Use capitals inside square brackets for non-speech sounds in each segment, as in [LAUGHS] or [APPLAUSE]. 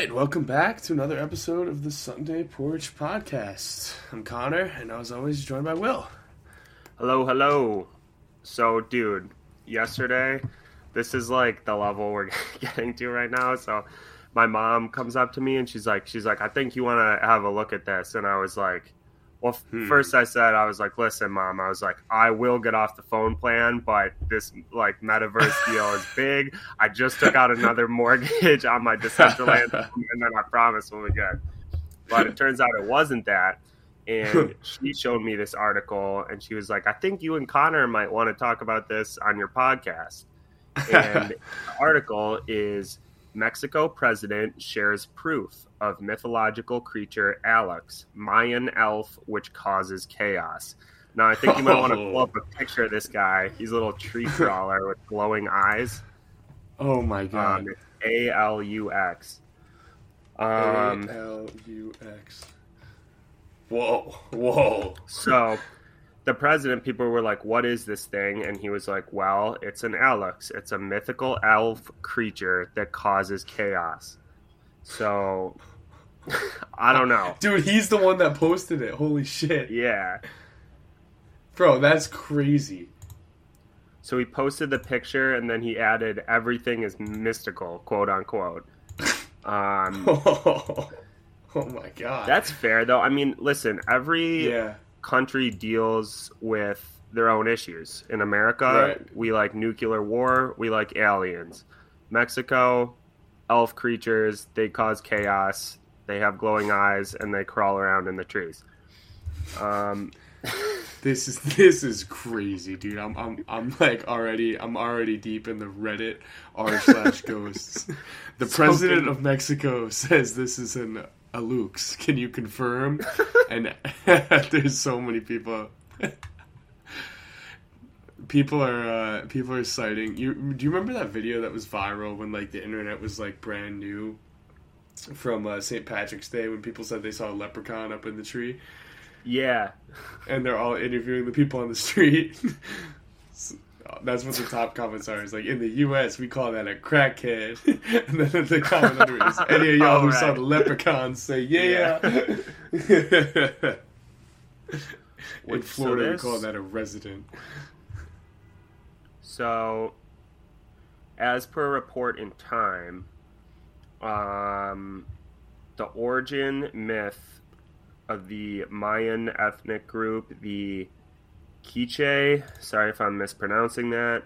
right, welcome back to another episode of the Sunday Porch Podcast. I'm Connor, and as always, joined by Will. Hello, hello. So, dude, yesterday, this is like the level we're [LAUGHS] getting to right now. So, my mom comes up to me and she's like, she's like, I think you want to have a look at this. And I was like, well, Hmm. first I said, I was like, listen, mom, I was like, I will get off the phone plan, but this like metaverse [LAUGHS] deal is big. I just took out another mortgage on my Decentraland, [LAUGHS] and then I promise we'll be good. But it turns out it wasn't that. And [LAUGHS] she showed me this article, and she was like, I think you and Connor might want to talk about this on your podcast. And the article is Mexico president shares proof of mythological creature Alux, Mayan elf which causes chaos. Now I think you might want to pull up a [LAUGHS] picture of this guy. He's a little tree [LAUGHS] crawler with glowing eyes. Oh my god. Um, A L U X. Um, A L U X. Whoa, whoa. So the president, people were like, What is this thing? And he was like, Well, it's an Alux. It's a mythical elf creature that causes chaos. So [LAUGHS] I don't know. [LAUGHS] Dude, he's the one that posted it. Holy shit. Yeah. Bro, that's crazy. So he posted the picture and then he added everything is mystical, quote unquote. [LAUGHS] Um, Oh, my god. that's fair though. I mean, listen, every yeah. Country deals with their own issues. In America, Right. we like nuclear war, we like aliens. Mexico, elf creatures, they cause chaos, they have glowing eyes, and they crawl around in the trees. Um, [LAUGHS] This is this is crazy, dude. I'm I'm I'm like already I'm already deep in the Reddit r slash [LAUGHS] ghosts. [LAUGHS] The So president good. of Mexico says this is an Alux. [LAUGHS] Can you confirm? [LAUGHS] and [LAUGHS] there's so many people. People are uh, people are citing you. Do you remember that video that was viral when like the internet was like brand new from uh, St. Patrick's Day when people said they saw a leprechaun up in the tree? yeah, and they're all interviewing the people on the street. That's what the top comments are. It's like in the U.S. we call that a crackhead, [LAUGHS] and then the comment under it is any of y'all Oh, who saw the leprechaun say yeah. [LAUGHS] [LAUGHS] in Which- so Florida, we call that a resident. So, as per report in Time, um, the origin myth of the Mayan ethnic group, the Quiche, sorry if I'm mispronouncing that,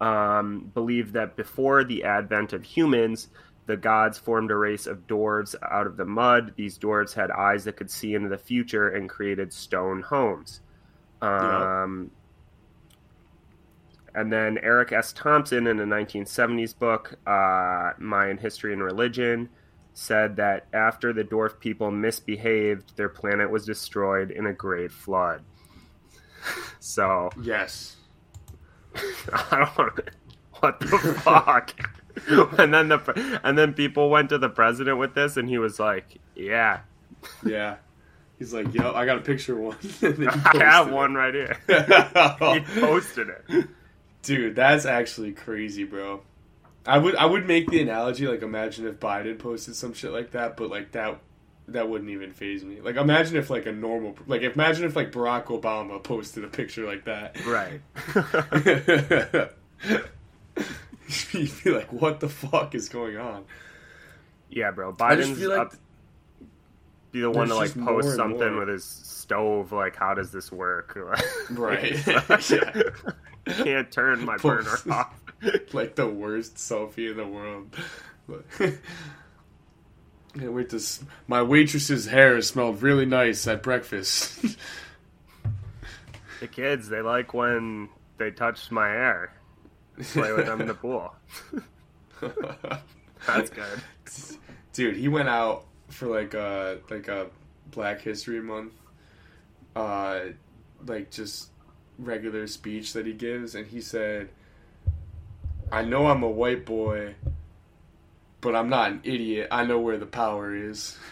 um, believed that before the advent of humans, the gods formed a race of dwarves out of the mud. These dwarves had eyes that could see into the future and created stone homes. Um, and then Eric S. Thompson in a 1970s book, uh, Mayan History and Religion, said that after the dwarf people misbehaved, their planet was destroyed in a great flood. [LAUGHS] So, Yes. [LAUGHS] I don't what the fuck. [LAUGHS] and then the and then people went to the president with this, and he was like, "Yeah, Yeah. He's like, yo, I got a picture of one. I have posted one right here." he posted it. Dude, that's actually crazy, bro. I would I would make the analogy like imagine if Biden posted some shit like that, but like that that wouldn't even phase me. Like imagine if like a normal like imagine if like Barack Obama posted a picture like that. Right. [LAUGHS] You'd be like, what the fuck is going on? Yeah, bro. I Biden's feel like up, be the one to like post something more. with his stove. Like, how does this work? [LAUGHS] Right. [LAUGHS] yeah. Can't turn my burner off. like the worst selfie in the world. Can't wait to. s- My waitress's hair smelled really nice at breakfast. [LAUGHS] The kids, they like when they touch my hair. Play with them in the pool. [LAUGHS] That's good. Dude, he went out for like a like a Black History Month, uh, like just regular speech that he gives, and he said, "I know I'm a white boy, but I'm not an idiot. I know where the power is." [LAUGHS]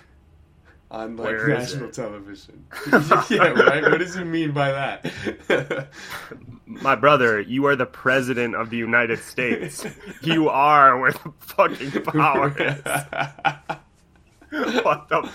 On like Where national television. [LAUGHS] [LAUGHS] yeah, right. What does he mean by that? My brother, you are the president of the United States. You are where the fucking power is. what the?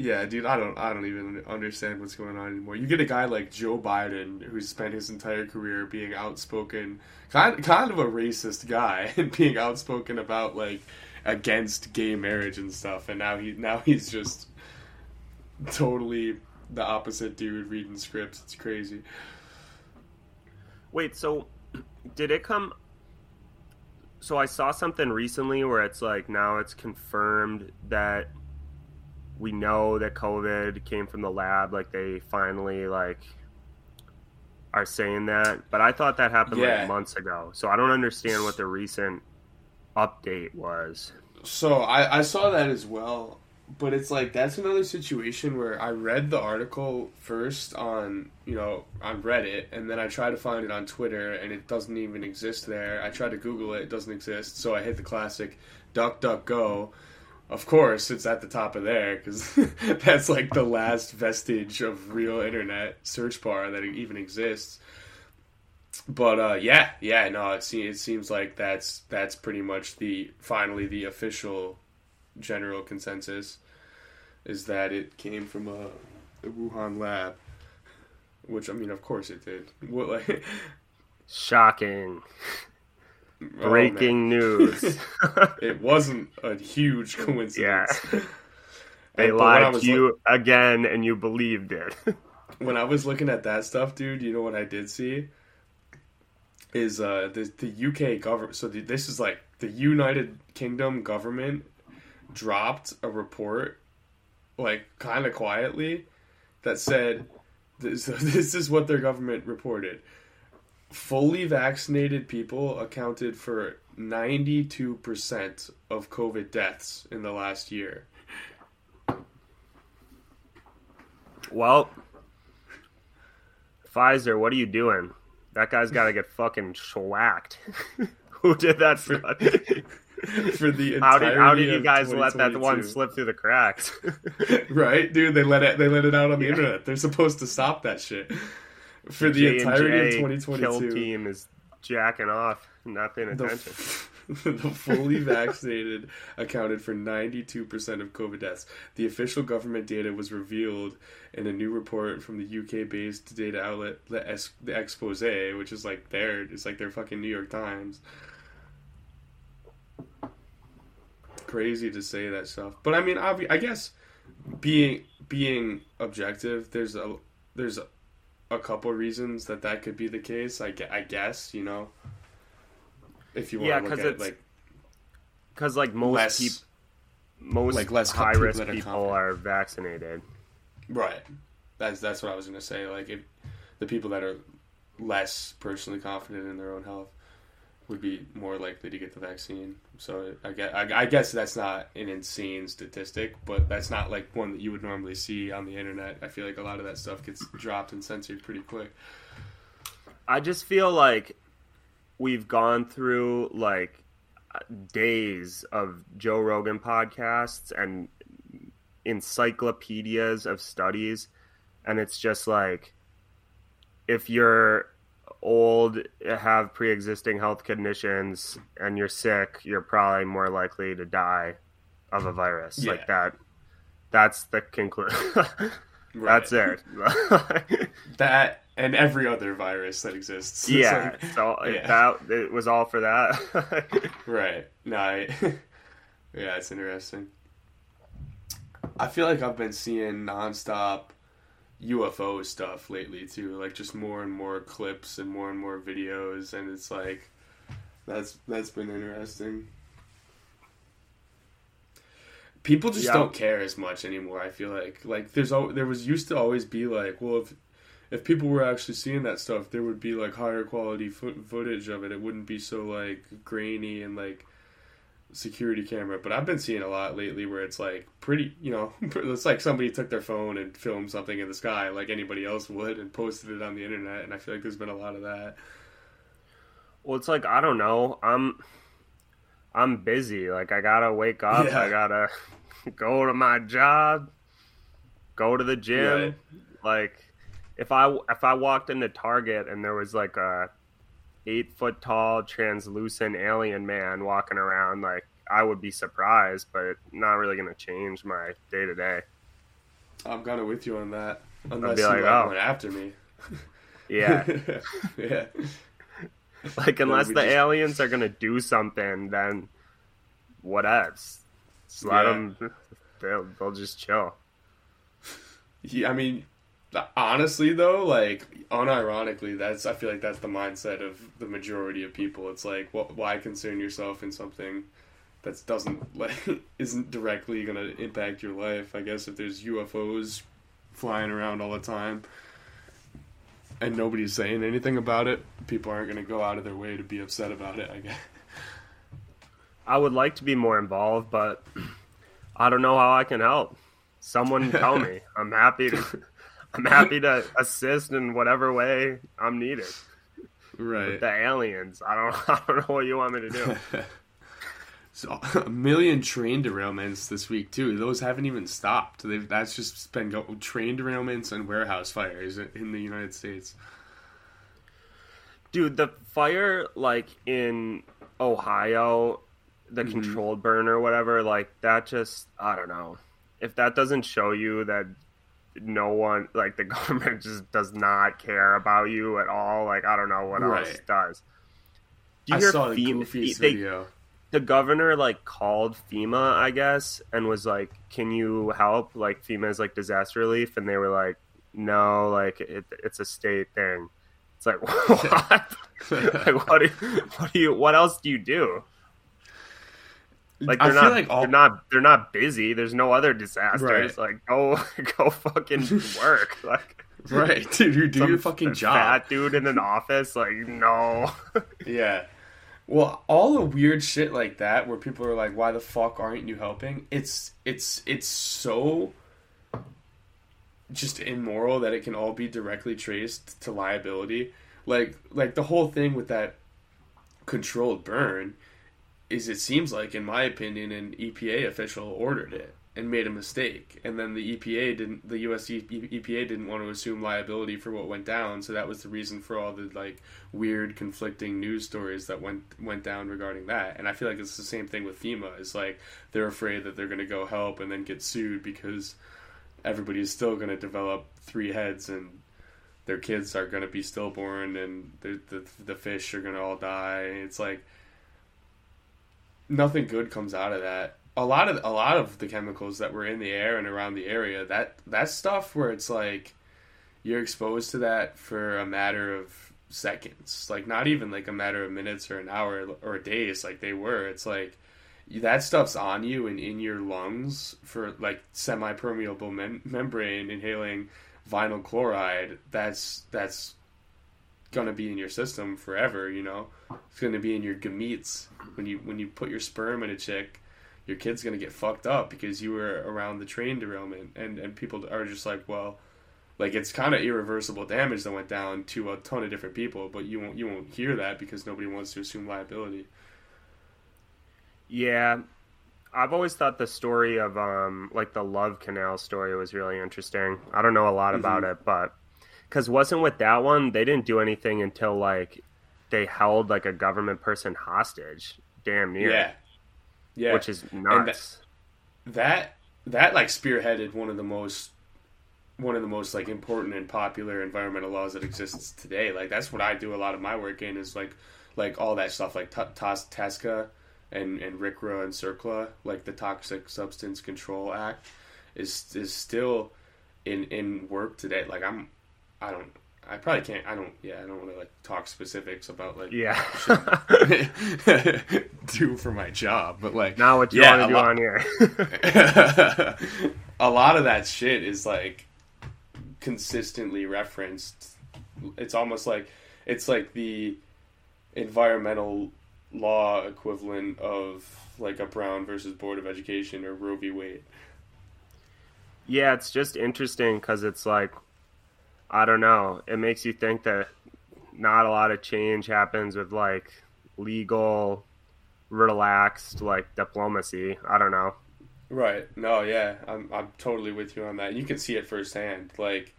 Yeah, dude, I don't, I don't even understand what's going on anymore. You get a guy like Joe Biden who's spent his entire career being outspoken, kind, kind of a racist guy, [LAUGHS] and being outspoken about like against gay marriage and stuff, and now he, now he's just totally the opposite dude reading scripts. It's crazy. Wait, so [CLEARS THROAT] did it come? So I saw something recently where it's like now it's confirmed that we know that COVID came from the lab. Like they finally like are saying that, but I thought that happened Yeah. like months ago. So I don't understand what the recent update was. So I, I saw that as well, but it's like that's another situation where I read the article first on you know on Reddit, and then I try to find it on Twitter, and it doesn't even exist there. I tried to Google it, it doesn't exist. So I hit the classic DuckDuckGo. Of course, it's at the top of there because [LAUGHS] that's like the last vestige of real internet search bar that even exists. But uh, yeah, yeah, no, it seems it seems like that's that's pretty much the finally the official general consensus is that it came from a, a Wuhan lab, which I mean, of course it did. What like [LAUGHS] Shocking. Oh. Breaking news. [LAUGHS] It wasn't a huge coincidence. Yeah. [LAUGHS] they And- but when I lied to you again and you believed it. [LAUGHS] when I was looking at that stuff, dude, you know what I did see is uh the the UK government. So the, this is like the United Kingdom government dropped a report, like kind of quietly, that said this, this is what their government reported. Fully vaccinated people accounted for 92% of COVID deaths in the last year. Well, Pfizer, what are you doing? That guy's got to get fucking schwacked. [LAUGHS] Who did that study? [LAUGHS] For the How did how did you guys let that one slip through the cracks? [LAUGHS] right, dude. They let it. They let it out on the Yeah. internet. They're supposed to stop that shit for the J&J entirety of Kill 2022. team is jacking off, not paying The, attention. [LAUGHS] the fully vaccinated accounted for 92% of COVID deaths. The official government data was revealed in a new report from the UK-based data outlet, the, es- the Expose, which is like their, it's like their fucking New York Times. Crazy to say that stuff, but I mean, obvi- I guess being being objective, there's a there's a, a couple reasons that that could be the case. I, I guess you know, if you want Yeah, to look 'cause at it's- like Because like most less peop most like, less high risk are people are vaccinated. right. That's that's what I was gonna say. Like if the people that are less personally confident in their own health would be more likely to get the vaccine. So I guess, I, I guess that's not an insane statistic, but that's not like one that you would normally see on the internet. I feel like a lot of that stuff gets [LAUGHS] dropped and censored pretty quick. I just feel like we've gone through like days of Joe Rogan podcasts and encyclopedias of studies and it's just like if you're old have pre-existing health conditions and you're sick you're probably more likely to die of a virus Yeah. like that that's the conclusion [LAUGHS] that's it [LAUGHS] That and every other virus that exists. Yeah like- so uh, yeah. that it was all for that [LAUGHS] Right. No, I, yeah, it's interesting. I feel like I've been seeing nonstop UFO stuff lately too, like just more and more clips and more and more videos, and it's like that's that's been interesting. People just Yeah. don't care as much anymore. I feel like like there's al- there was used to always be like, well, if if people were actually seeing that stuff, there would be like higher quality fo- footage of it. It wouldn't be so like grainy and like security camera. But I've been seeing a lot lately where it's like pretty, you know, [LAUGHS] it's like somebody took their phone and filmed something in the sky like anybody else would and posted it on the internet. And I feel like there's been a lot of that. Well, it's like I don't know. I'm I'm busy. Like I gotta wake up. Yeah. I gotta [LAUGHS] go to my job, go to the gym. Right. Like if I if I walked into Target and there was like a eight foot tall translucent alien man walking around, like I would be surprised, but not really going to change my day to day. I'm kind of with you on that. Unless be you like, oh. went after me. Yeah, [LAUGHS] yeah. like unless the just- aliens are going to do something, then whatevs. Just let Yeah. them. They'll, they'll just chill. Yeah, I mean, honestly though, like unironically, that's I feel like that's the mindset of the majority of people. It's like, wh why concern yourself in something that doesn't [LAUGHS] like isn't directly going to impact your life? I guess if there's UFOs flying around all the time and nobody's saying anything about it, people aren't going to go out of their way to be upset about it. I guess. [LAUGHS] I would like to be more involved, but [CLEARS THROAT] I don't know how I can help. Someone tell me. [LAUGHS] I'm happy to. I'm happy to assist in whatever way I'm needed. Right. The aliens. I don't. [LAUGHS] I don't know what you want me to do. [LAUGHS] So a million train derailments this week too. Those haven't even stopped. They've that's just been go- train derailments and warehouse fires in the United States. Dude, the fire like in Ohio, the Mhm. controlled burn or whatever, like that just I don't know. If that doesn't show you that no one like the [LAUGHS] government just does not care about you at all, like I don't know what else does. Do I hear saw FEMA goofiest they- video. the governor like called FEMA, I guess, and was like, "Can you help?" Like FEMA is like disaster relief, and they were like, "No, like it, it's a state thing." It's like [LAUGHS] what? [LAUGHS] like what? Do you, what do you? What else do you do? Like I they're feel not. like all They're not. They're not busy. There's no other disasters. Right. Like go, [LAUGHS] go fucking [LAUGHS] work. Like right, dude. You do some your fucking job. Fat dude in an [LAUGHS] office. Like no. Yeah. Well, all the weird shit like that where people are like, "Why the fuck aren't you helping?" It's it's it's so just immoral that it can all be directly traced to liability. Like like the whole thing with that controlled burn is it seems like in my opinion an EPA official ordered it and made a mistake. And then the EPA didn't the US EPA didn't want to assume liability for what went down. So that was the reason for all the like weird conflicting news stories that went went down regarding that. And I feel like it's the same thing with FEMA. It's like they're afraid that they're going to go help and then get sued because everybody's still going to develop three heads and their kids are going to be stillborn and the, the the fish are going to all die. It's like nothing good comes out of that. A lot of a lot of the chemicals that were in the air and around the area that that stuff where it's like you're exposed to that for a matter of seconds. Like not even like a matter of minutes or an hour or days like they were. It's like that stuff's on you and in your lungs for like semi-permeable mem- membrane inhaling vinyl chloride. That's that's gonna be in your system forever you know? It's gonna be in your gametes. When you when you put your sperm in a chick your kid's gonna get fucked up because you were around the train derailment. And and people are just like well like it's kind of irreversible damage that went down to a ton of different people but you won't you won't hear that because nobody wants to assume liability. Yeah, I've always thought the story of um like the Love Canal story was really interesting. I don't know a lot about Mm-hmm. it, but because wasn't with that one they didn't do anything until like they held like a government person hostage, damn near, yeah. Yeah. Which is nuts. that that like spearheaded one of the most one of the most like important and popular environmental laws that exists today. Like that's what i do a lot of my work in is like like all that stuff like T- Tas- TSCA and and RCRA and CERCLA like the toxic substance control act is is still in in work today. Like i'm i don't i probably can't i don't yeah i don't want to like talk specifics about like yeah, [LAUGHS] do for my job but like now what you Yeah, want to do lot- on here? [LAUGHS] a lot of that shit is like consistently referenced. It's almost like it's like the environmental law equivalent of like a Brown versus Board of Education or Roe v. Wade. yeah, it's just interesting because it's like I don't know. It makes you think that not a lot of change happens with like legal, relaxed like diplomacy. I don't know. Right. No, yeah. I'm I'm totally with you on that. You can see it firsthand. Like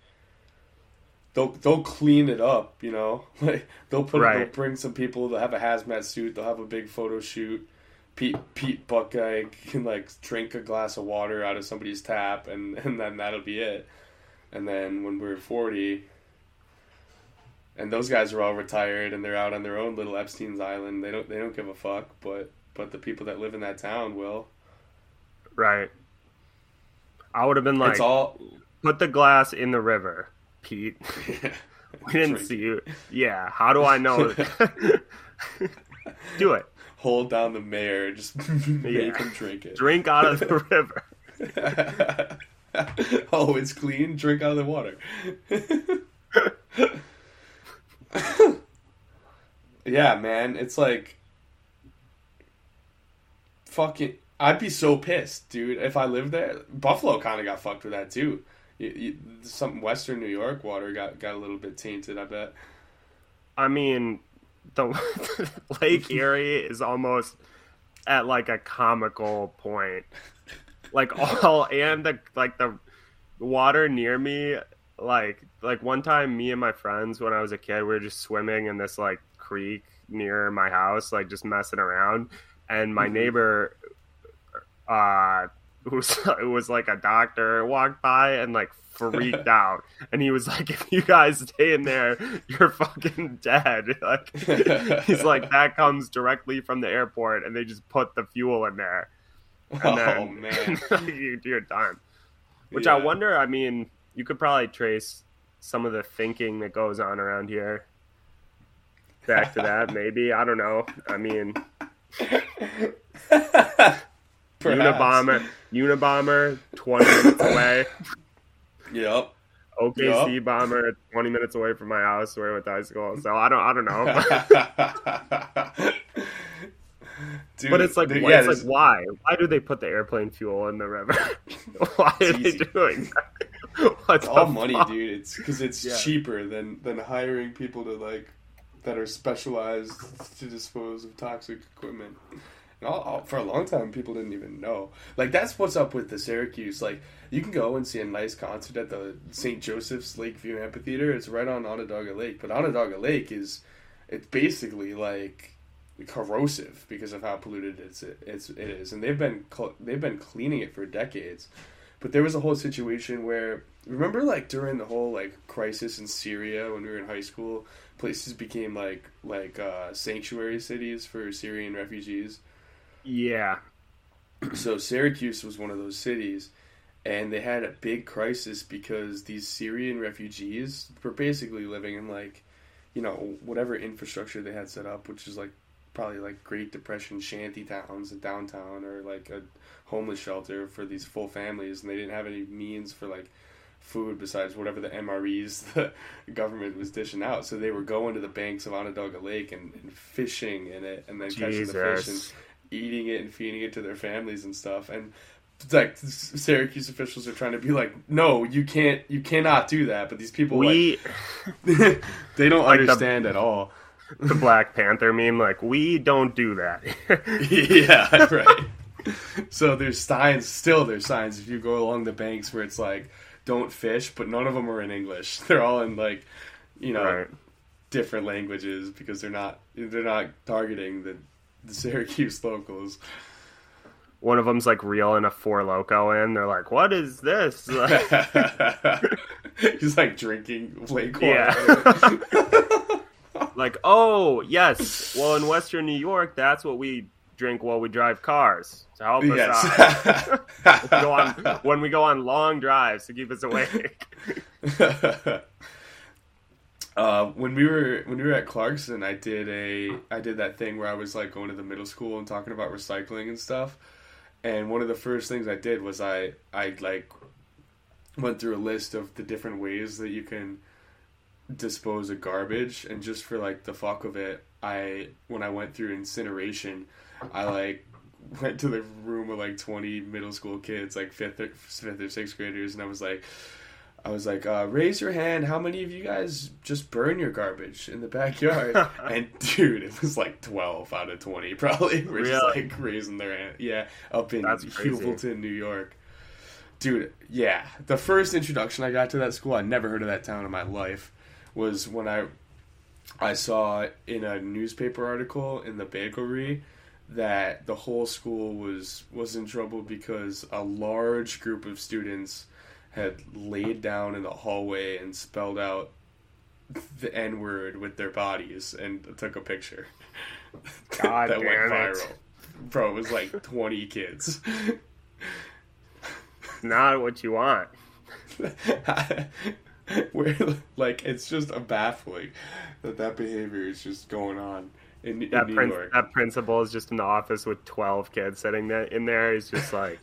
they'll they'll clean it up, you know? [LAUGHS] Like they'll put they'll bring some people, they'll have a hazmat suit, they'll have a big photo shoot. Pete Pete Buckeye can like drink a glass of water out of somebody's tap, and [LAUGHS] and then that'll be it. And then when we're forty, and those guys are all retired and they're out on their own little Epstein's island. They don't they don't give a fuck, but but the people that live in that town will. Right. I would have been like, it's all put the glass in the river, Pete. [LAUGHS] we didn't Drink see you. Yeah. How do I know? [LAUGHS] Do it. hold down the mayor, just [LAUGHS] make Yeah. him drink it. Drink out of the river. [LAUGHS] oh, it's clean. Drink out of the water. [LAUGHS] yeah, man. It's like fucking. I'd be so pissed, dude, if I lived there. Buffalo kind of got fucked with that too. Some Western New York water got got a little bit tainted. I bet. I mean, the [LAUGHS] Lake Erie is almost at like a comical point. Like all and the like the water near me, like like one time, me and my friends when I was a kid, we were just swimming in this like creek near my house, like just messing around, and my Mhm. neighbor, uh, who was [LAUGHS] who was like a doctor, walked by and like freaked [LAUGHS] out, and he was like, "If you guys stay in there, you're fucking dead." [LAUGHS] Like he's like, that comes directly from the airport, and they just put the fuel in there, [LAUGHS] oh then man. [LAUGHS] you do your time. Which I wonder. I mean, you could probably trace some of the thinking that goes on around here back to that. [LAUGHS] Maybe I don't know. I mean, Unabomber, Unabomber, twenty minutes away. Yep. OKC bomber, twenty minutes away from my house where I went to high school. So I don't, I don't know. Dude, but it's like, yeah, it's like, why? Why do they put the airplane fuel in the river? [LAUGHS] why are they doing that? [LAUGHS] What it's all money, fuck? dude. It's because it's Yeah. cheaper than than hiring people to like that are specialized to dispose of toxic equipment. And all, all- for a long time, people didn't even know. Like that's what's up with the Syracuse. Like you can go and see a nice concert at the St. Joseph's Lakeview Amphitheater. It's right on Onondaga Lake, but Onondaga Lake is it's basically like corrosive because of how polluted it's it's it is, and they've been cl- they've been cleaning it for decades. But there was a whole situation where remember like during the whole like crisis in Syria when we were in high school, places became like like uh, sanctuary cities for Syrian refugees. Yeah, So Syracuse was one of those cities, and they had a big crisis because these Syrian refugees were basically living in like, you know, whatever infrastructure they had set up, which is like probably like Great Depression shanty towns in downtown or like a homeless shelter for these full families, and they didn't have any means for like food besides whatever the MREs [LAUGHS] the government was dishing out. So they were going to the banks of Onondaga Lake and, and fishing in it, and then catching the fish and eating it and feeding it to their families and stuff. And like Syracuse officials are trying to be like, no, you can't, you cannot do that. But these people, We like, [LAUGHS] they don't Like the- understand at all. The Black Panther meme, like we don't do that. [LAUGHS] yeah, right. So there's signs, still there's signs if you go along the banks where it's like, don't fish, but none of them are in English. [LAUGHS] They're all in like, you know, right. different languages because they're not they're not targeting the, the Syracuse locals. One of them's like reeling a four loco in. They're like, "What is this?" Like, [LAUGHS] He's like drinking lake Yeah. Like, oh yes. Well, in Western New York, that's what we drink while we drive cars to help us out. yes. We on, [LAUGHS] when we go on long drives to keep us awake. [LAUGHS] uh, when we were when we were at Clarkson, I did a I did that thing where I was like going to the middle school and talking about recycling and stuff. And one of the first things I did was I I like went through a list of the different ways that you can dispose of garbage and just for like the fuck of it i when i went through incineration i like [LAUGHS] went to the room with like 20 middle school kids like fifth or, fifth or sixth graders and i was like i was like uh, raise your hand. How many of you guys just burn your garbage in the backyard? [LAUGHS] And dude it was like 12 out of 20 [LAUGHS] probably. Were just Really? like raising their hand. Yeah up in. Heuvelton, new york. Dude yeah. The first introduction i got to that school i never heard of that town in my life was when i i saw in a newspaper article in the bakery that the whole school was was in trouble because a large group of students had laid down in the hallway and spelled out the N word with their bodies and took a picture. God [LAUGHS] that went viral. it. Bro, it was like 20 kids. Not what you want. [LAUGHS] [LAUGHS] Where, like, it's just a baffling that that behavior is just going on in, in That, New prin- York. that principal is just in the office with 12 kids sitting there in there. He's just like,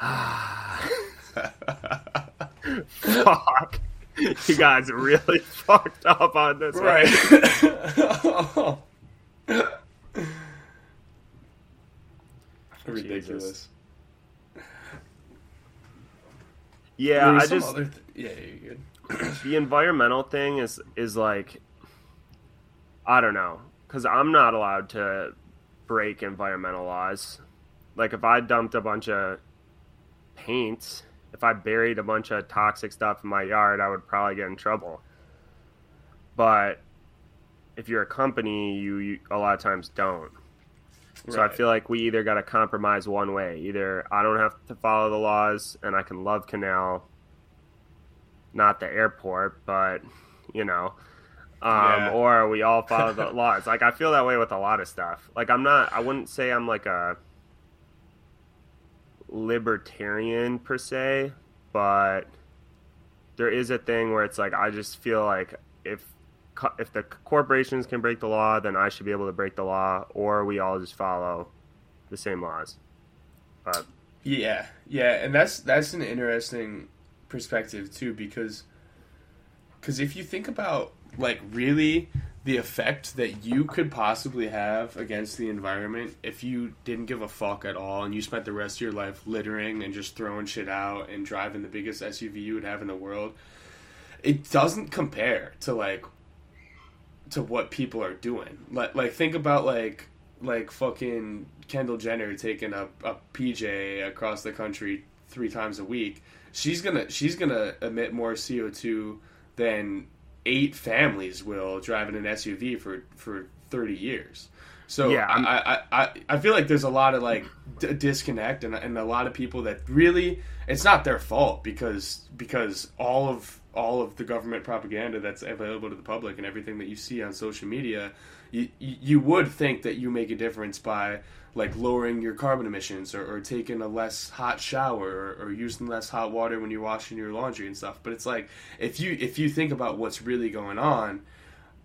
ah. [LAUGHS] fuck. You guys really [LAUGHS] fucked up on this. one." right. Ridiculous. Yeah, I just th- yeah, you're good. [CLEARS THROAT] the environmental thing is is like I don't know because I'm not allowed to break environmental laws. Like if I dumped a bunch of paint, if I buried a bunch of toxic stuff in my yard, I would probably get in trouble. But if you're a company, you, you a lot of times don't. So I feel like we either got to compromise one way. Either I don't have to follow the laws and I can love Canal, not the airport, but you know, um, Yeah. or we all follow the [LAUGHS] laws. Like I feel that way with a lot of stuff. Like I'm not. I wouldn't say I'm like a libertarian per se, but there is a thing where it's like I just feel like if if the corporations can break the law, then I should be able to break the law, or we all just follow the same laws. But Yeah, yeah, and that's that's an interesting perspective too because because if you think about like really the effect that you could possibly have against the environment if you didn't give a fuck at all and you spent the rest of your life littering and just throwing shit out and driving the biggest SUV you would have in the world, it doesn't compare to like to what people are doing. Like like think about like like fucking Kendall Jenner taking a, a PJ across the country three times a week. She's gonna she's gonna emit more CO two than eight families will driving an SUV for for thirty years. So Yeah, I'm- I, I, I, I feel like there's a lot of like d- disconnect and, and a lot of people that really it's not their fault because because all of all of the government propaganda that's available to the public and everything that you see on social media you, you would think that you make a difference by like lowering your carbon emissions or, or taking a less hot shower or, or using less hot water when you're washing your laundry and stuff but it's like if you if you think about what's really going on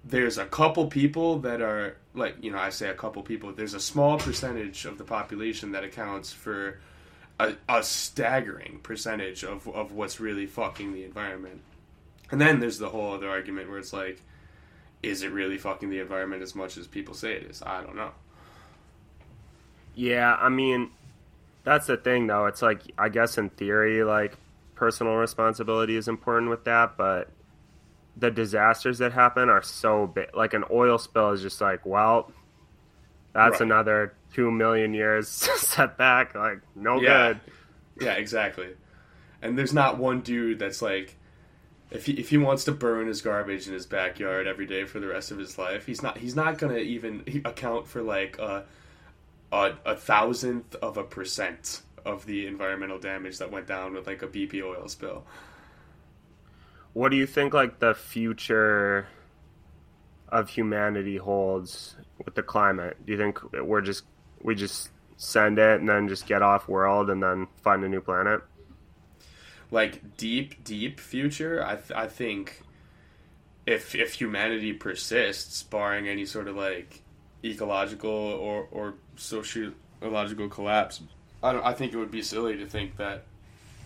there's a couple people that are like you know I say a couple people. There's a small percentage of the population that accounts for a, a staggering percentage of of what's really fucking the environment. And then there's the whole other argument where it's like, is it really fucking the environment as much as people say it is? I don't know. yeah, I mean, that's the thing though. It's like I guess in theory, like personal responsibility is important with that, but the disasters that happen are so big. Like an oil spill is just like, well, that's Right. another two million years [LAUGHS] setback. Like, no Yeah. good. Yeah, exactly. And there's not one dude that's like, if he if he wants to burn his garbage in his backyard every day for the rest of his life, he's not he's not gonna even account for like a a, a thousandth of a percent of the environmental damage that went down with like a BP oil spill. What do you think like the future of humanity holds with the climate? Do you think we're just we just send it and then just get off world and then find a new planet? Like deep deep future i th- i think if if humanity persists barring any sort of like ecological or or sociological collapse i don't i think it would be silly to think that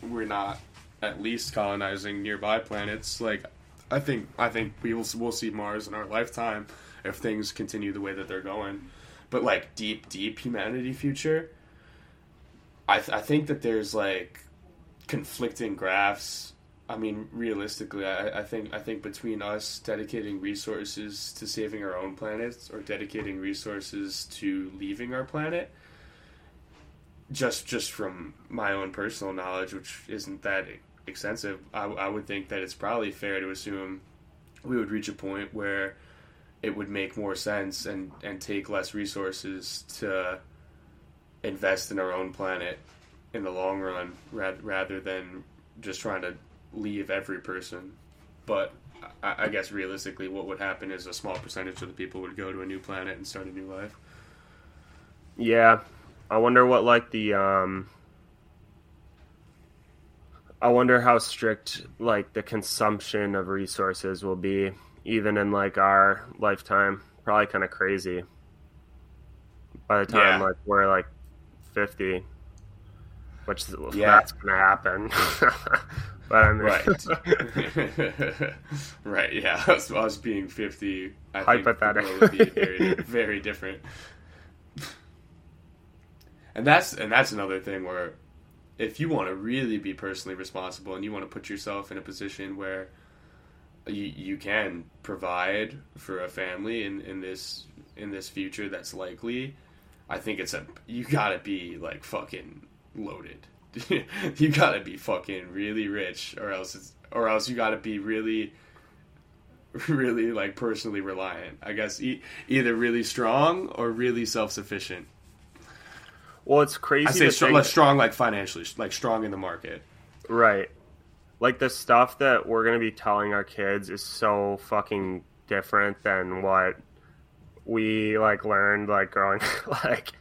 we're not at least colonizing nearby planets. Like i think i think we will we'll see mars in our lifetime if things continue the way that they're going. But like deep deep humanity future i th- i think that there's like conflicting graphs. I mean, realistically, I, I think I think between us dedicating resources to saving our own planets or dedicating resources to leaving our planet, just just from my own personal knowledge, which isn't that extensive, I, I would think that it's probably fair to assume we would reach a point where it would make more sense and and take less resources to invest in our own planet in the long run rather, rather than just trying to leave every person but I, I guess realistically what would happen is a small percentage of the people would go to a new planet and start a new life Yeah, I wonder what like the um. I wonder how strict like the consumption of resources will be, even in like our lifetime. Probably kind of crazy. By the time Yeah. like we're like fifty, which Yeah. that's gonna happen. [LAUGHS] but I mean, Right. [LAUGHS] [LAUGHS] right. Yeah. Us, us being fifty, I think the Hypothetical. world would be very, very different. And that's and that's another thing where, if you want to really be personally responsible and you want to put yourself in a position where you you can provide for a family in, in this in this future that's likely, I think it's a you gotta be like fucking loaded. [LAUGHS] you gotta be fucking really rich, or else it's or else you gotta be really, [LAUGHS] really like personally reliant. I guess e- either really strong or really self sufficient. well, it's crazy. I say strong, like strong, like financially, like strong in the market. Right. Like the stuff that we're to be telling our kids is so fucking different than what we like learned like growing [LAUGHS] like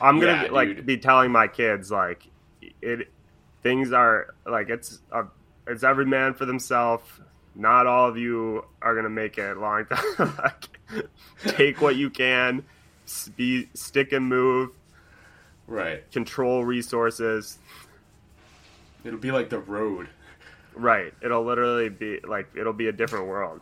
I'm going to Yeah, be, like be telling my kids like it things are like it's uh, it's every man for themselves. Not all of you are going to make it long [LAUGHS] time. like take what you can, be stick and move, Right. control resources. It'll be like the road. Right. It'll literally be like it'll be a different world.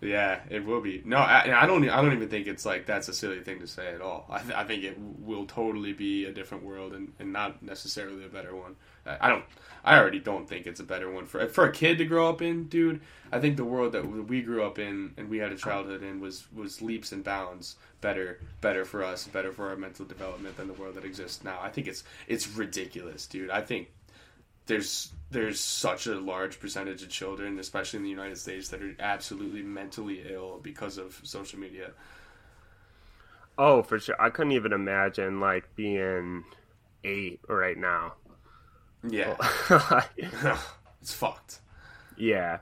Yeah, it will be. No, I, I don't. I don't even think it's like that's a silly thing to say at all. I, th- I think it will totally be a different world and, and not necessarily a better one. I I don't. I already don't think it's a better one for for a kid to grow up in, dude. I think the world that we grew up in and we had a childhood in was was leaps and bounds better better for us, better for our mental development than the world that exists now. I think it's it's ridiculous, dude. I think there's there's such a large percentage of children, especially in the United States, that are absolutely mentally ill because of social media. Oh, for sure. I couldn't even imagine like being eight right now. Yeah, [LAUGHS] [LAUGHS] it's fucked. yeah.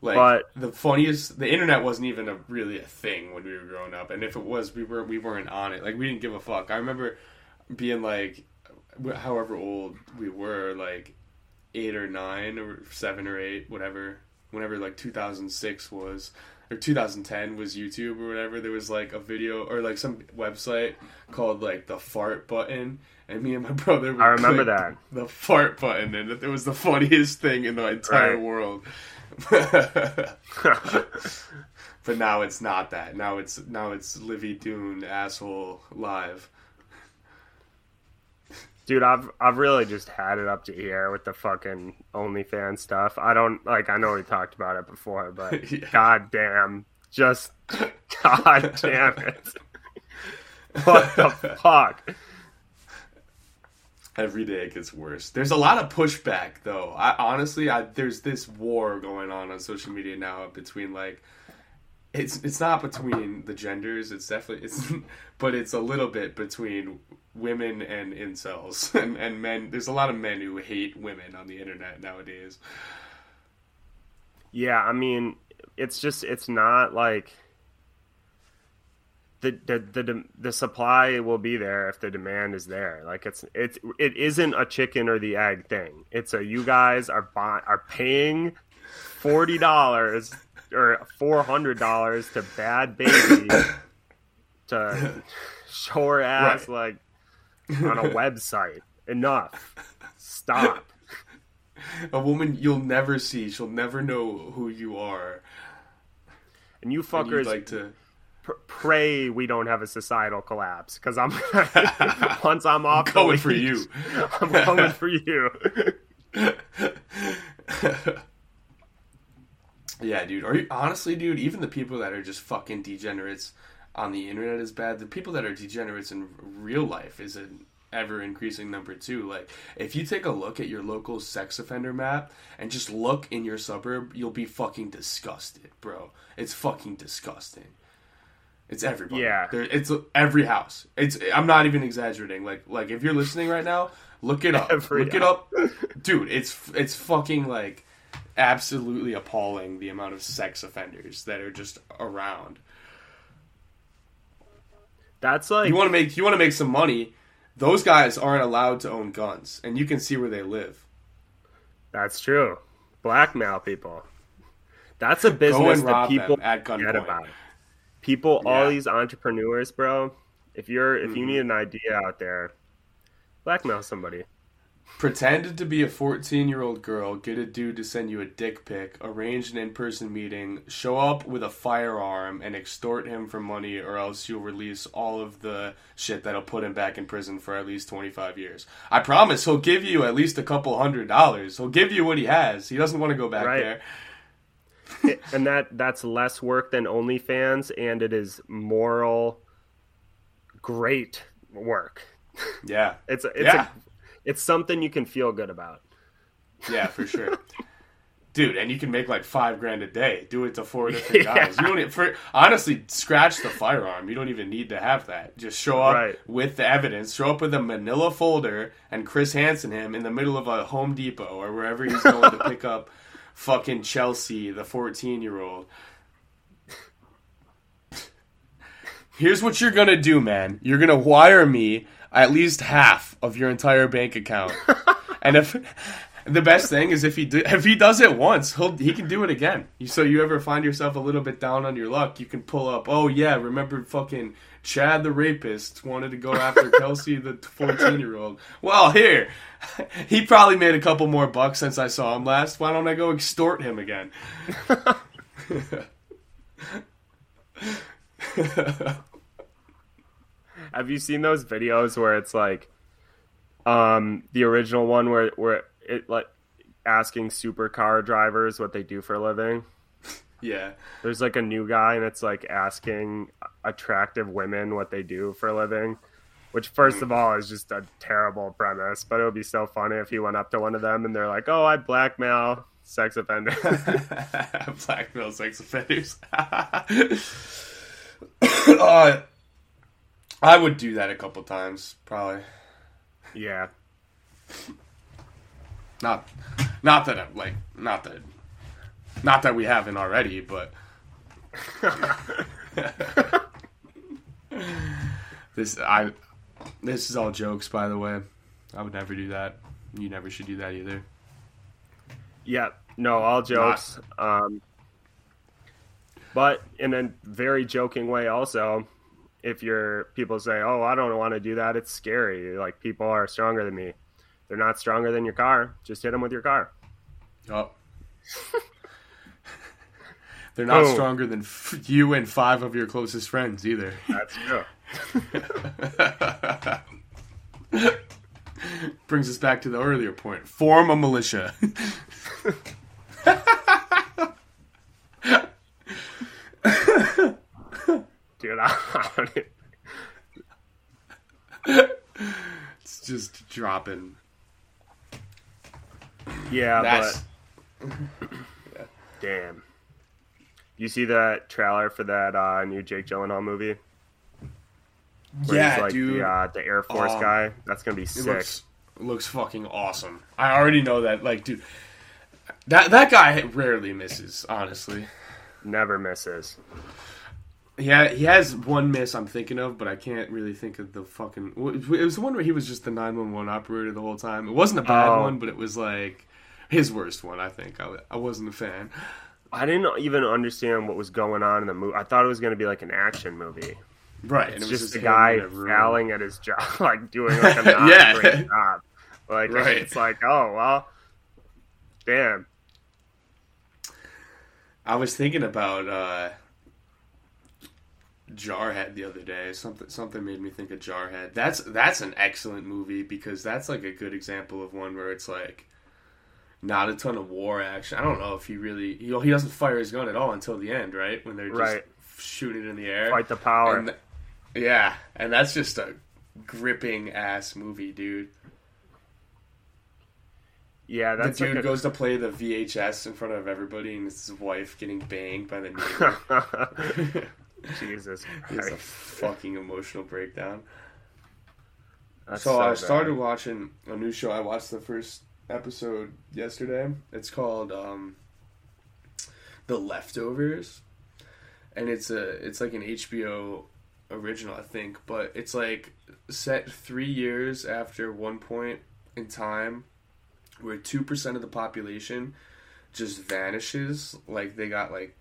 Like But- the funniest, the internet wasn't even a, really a thing when we were growing up, and if it was, we were we weren't on it. Like we didn't give a fuck. I remember being like, however old we were, like eight or nine or seven or eight, whatever. Whenever like 2006 was or 2010 was YouTube or whatever, there was like a video or like some website called like the fart button, and me and my [LAUGHS] brother. I remember that. the fart button, and it was the funniest thing in the entire Right. world. [LAUGHS] [LAUGHS] but now it's not that. Now it's now it's Livvy Dunne asshole live. Dude, I've I've really just had it up to here with the fucking OnlyFans stuff. I don't like I know we talked about it before, [LAUGHS] but Yeah. god damn. Just [LAUGHS] god damn it. What the [LAUGHS] fuck? Every day it gets worse. There's a lot of pushback though. I honestly, I, there's this war going on on social media now between like it's it's not between the genders. It's definitely it's, but it's a little bit between women and incels [LAUGHS] and and men. There's a lot of men who hate women on the internet nowadays. Yeah, I mean, it's just it's not like the the the the supply will be there if the demand is there. Like it's it's it isn't a chicken or the egg thing. It's a you guys are buy, are paying forty dollars or four hundred dollars to Bhad Bhabie [COUGHS] to show her ass like [LAUGHS] on a [LAUGHS] website. Enough. Stop. A woman you'll never see. She'll never know who you are. And you fuckers you'd like to. pr- pray we don't have a societal collapse because I'm [LAUGHS] once I'm off the Going for you. I'm going for you. yeah, dude. Are you honestly, dude, even the people that are just fucking degenerates on the internet is bad. The people that are degenerates in real life is an ever increasing number too. Like, if you take a look at your local sex offender map and just look in your suburb, you'll be fucking disgusted, bro. It's fucking disgusting. It's everybody. Yeah. There, it's every house. It's. I'm not even exaggerating. Like, like if you're listening right now, look it up. [LAUGHS] Every look it up, dude. It's it's fucking like absolutely appalling the amount of sex offenders that are just around. That's like You want to make you want to make some money. Those guys aren't allowed to own guns, and you can see where they live. that's true. Blackmail people. That's a business that people at forget about. People, all these entrepreneurs, bro. If you're if you Mhm. need an idea out there, blackmail somebody. Pretend to be a 14 year old girl, get a dude to send you a dick pic, arrange an in person meeting, show up with a firearm, and extort him for money, or else you'll release all of the shit that'll put him back in prison for at least 25 years. I promise he'll give you at least a couple hundred dollars. He'll give you what he has. He doesn't want to go back Right. there. and that that's less work than OnlyFans, and it is moral, great work. Yeah. [LAUGHS] It's a, it's Yeah. a, it's something you can feel good about. Yeah, for sure. [LAUGHS] Dude, and you can make like five grand a day. Do it to four different [LAUGHS] Yeah. guys. You don't e- for honestly scratch the firearm. You don't even need to have that. Just show up Right. with the evidence. Show up with a Manila folder and Chris Hansen him in the middle of a Home Depot or wherever he's going to pick up [LAUGHS] fucking Chelsea, the fourteen year old. Here's what you're gonna do, man. You're gonna wire me at least half of your entire bank account, [LAUGHS] and if the best thing is if he do, if he does it once, he'll he can do it again. So you ever find yourself a little bit down on your luck, you can pull up. Oh yeah, remember fucking Chad the rapist wanted to go after [LAUGHS] Kelsey the 14 year old. Well, here [LAUGHS] he probably made a couple more bucks since I saw him last. Why don't I go extort him again? Have you seen those videos where it's like, um, the original one where where it like asking supercar drivers what they do for a living? yeah. There's like a new guy and it's like asking attractive women what they do for a living, which first of all is just a terrible premise. But it would be so funny if he went up to one of them and they're like, "Oh, I blackmail sex offenders." [LAUGHS] Blackmail sex offenders. [LAUGHS] uh, I would do that a couple times, probably. yeah, Not, not that I'm like, not that, not that we haven't already, but [LAUGHS] this I, this is all jokes, by the way. I would never do that. You never should do that either. yeah. No, all jokes. Um, but in a very joking way, also, if you're people say, "Oh, I don't want to do that," it's scary. Like people are stronger than me. They're not stronger than your car. Just hit them with your car. Oh. [LAUGHS] They're not Boom. stronger than f- you and five of your closest friends either. That's true. [LAUGHS] Brings us back to the earlier point. Form a militia. [LAUGHS] Dude, I, [LAUGHS] it's just dropping. yeah, That's but [CLEARS THROAT] damn. You see that trailer for that uh, new Jake Gyllenhaal movie? Where yeah, he's like dude. the uh, the Air Force Um, guy. That's gonna be it sick. looks looks fucking awesome. I already know that. Like, dude, that that guy rarely misses. Honestly, Never misses. Yeah, he has one miss I'm thinking of, but I can't really think of the fucking. It was the one where he was just the 911 operator the whole time. It wasn't a bad Oh. one, but it was like his worst one. I think I, I wasn't a fan. I didn't even understand what was going on in the movie. I thought it was gonna be like an action movie. Right, It's and it was just, just a guy in a room. fouling at his job, [LAUGHS] like doing like a [LAUGHS] not Yeah. great job. Like Right. it's like, oh well, damn. I was thinking about uh, Jarhead the other day. Something something made me think of Jarhead. That's that's an excellent movie because that's like a good example of one where it's like not a ton of war action. I don't know if he really you know, he doesn't fire his gun at all until the end, right? When they're just Right. shooting in the air. Fight the power. And th- yeah, and that's just a gripping ass movie, dude. Yeah, The dude goes to play the VHS in front of everybody, and it's his wife getting banged by the [LAUGHS] neighbor. [LAUGHS] Jesus it's a Christ. fucking emotional breakdown. That's so, I bad. started watching a new show. I watched the first episode yesterday. It's called um, The Leftovers, and it's a it's like an HBO original, I think, but it's like set three years after one point in time where two percent of the population just vanishes, like they got like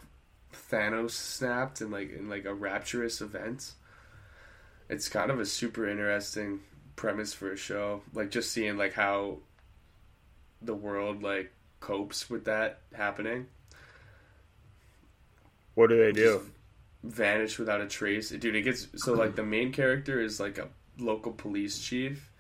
Thanos snapped in like in like a rapturous event. It's kind of a super interesting premise for a show. Like just seeing like how the world like copes with that happening. What do they do? Just vanish without a trace. Dude, it gets so like the main character is like a local police chief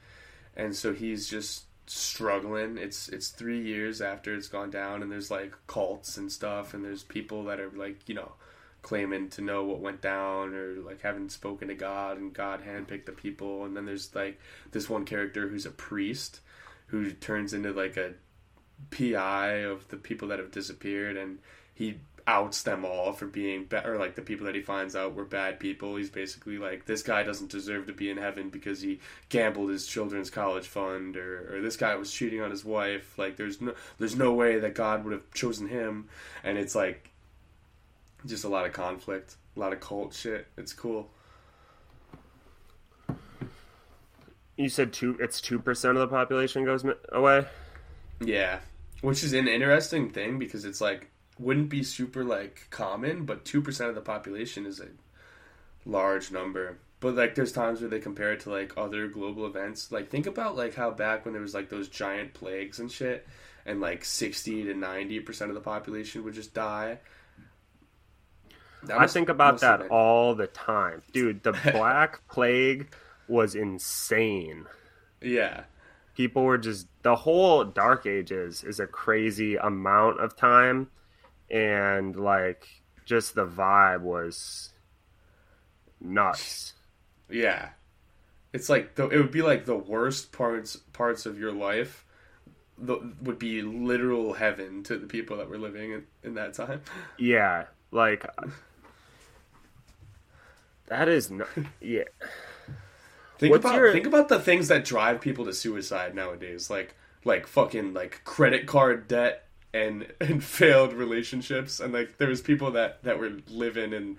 and so he's just struggling. It's it's 3 years after it's gone down and there's like cults and stuff and there's people that are like, you know, claiming to know what went down or like having spoken to God and God handpicked the people and then there's like this one character who's a priest who turns into like a PI of the people that have disappeared and he outs them all for being bad or like the people that he finds out were bad people. He's basically like this guy doesn't deserve to be in heaven because he gambled his children's college fund or, or this guy was cheating on his wife. Like there's no there's no way that god would have chosen him. And it's like just a lot of conflict a lot of cult shit. It's cool. You said two. It's two percent of the population goes away. Yeah, which is an interesting thing because it's like wouldn't be super like common, but two percent of the population is a large number. But like, there's times where they compare it to like other global events. Like, think about like how back when there was like those giant plagues and shit, and like sixty to ninety percent of the population would just die. That I think about that all the time, [LAUGHS] dude. The Black Plague was insane. Yeah, People were just the whole Dark Ages is a crazy amount of time, and like just the vibe was nuts. yeah. It's like the, it would be like the worst parts parts of your life. The, would be literal heaven to the people that were living in, in that time. Yeah, like uh, that is no, yeah. Think What's about your- think about the things that drive people to suicide nowadays, like like fucking like credit card debt and and failed relationships, and like there was people that that were living in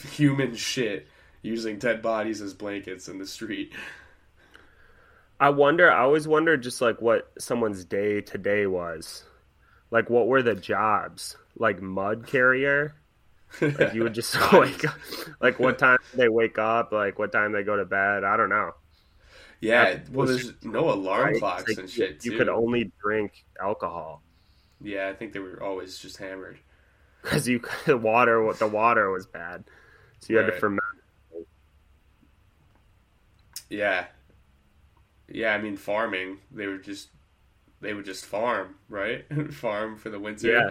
human shit using dead bodies as blankets in the street. I wonder. I always wonder just like what someone's day to day was. Like, what were the jobs? Like mud carrier. Like you would just [LAUGHS] [LAUGHS] up. Like what time they wake up? Like what time they go to bed? I don't know. yeah, well, there's no alarm Right? clocks Like, and shit. You could only drink alcohol Yeah, I think they were always just hammered. because you the water. The water was bad, so you had to ferment. Yeah, yeah. I mean, farming. They were just they would just farm, right? [LAUGHS] farm for the winter. Yeah.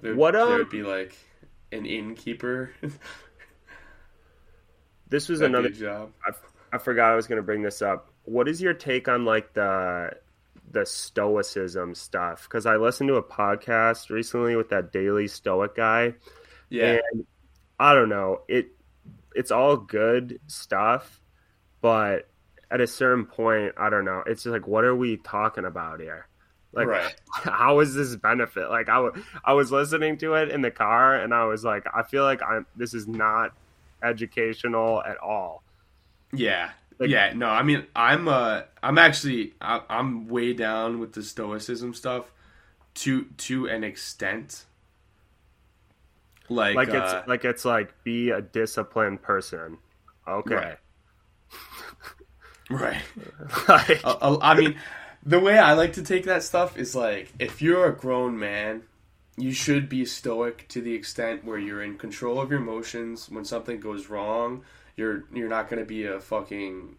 There, What, there um, would be like an innkeeper. [LAUGHS] This was That'd another job. I forgot I was going to bring this up. What is your take on like the the stoicism stuff? Because I listened to a podcast recently with that Daily Stoic guy, Yeah, and I don't know it. It's all good stuff, but at a certain point, I don't know. It's just like, what are we talking about here? Like, right. [LAUGHS] how is this benefit? Like, I, w- I was listening to it in the car, and I was like, I feel like I'm. This is not educational at all. Yeah. Like- yeah, no, I mean, I'm uh, I'm actually, I, I'm way down with the stoicism stuff, to to an extent. Like, like uh, it's like it's like be a disciplined person. Okay. Right. right. [LAUGHS] like, Uh, uh, I mean, the way I like to take that stuff is like, if you're a grown man, you should be stoic to the extent where you're in control of your emotions. When something goes wrong, you're you're not gonna be a fucking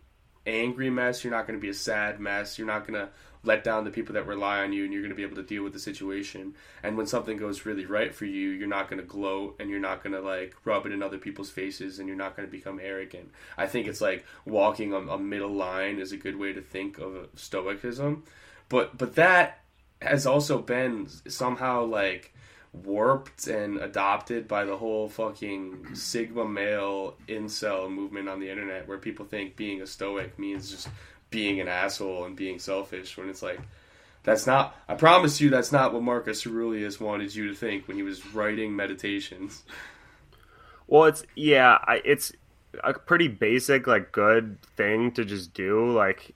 angry mess. You're not gonna be a sad mess. You're not gonna let down the people that rely on you and you're going to be able to deal with the situation and when something goes really right for you you're not going to gloat and you're not going to like rub it in other people's faces and you're not going to become arrogant i think it's like walking a, a middle line is a good way to think of stoicism but but that has also been somehow like warped and adopted by the whole fucking sigma male incel movement on the internet where people think being a stoic means just being an asshole and being selfish when it's like that's not I promise you that's not what Marcus Aurelius wanted you to think when he was writing meditations. Well, it's yeah, I, it's a pretty basic like good thing to just do like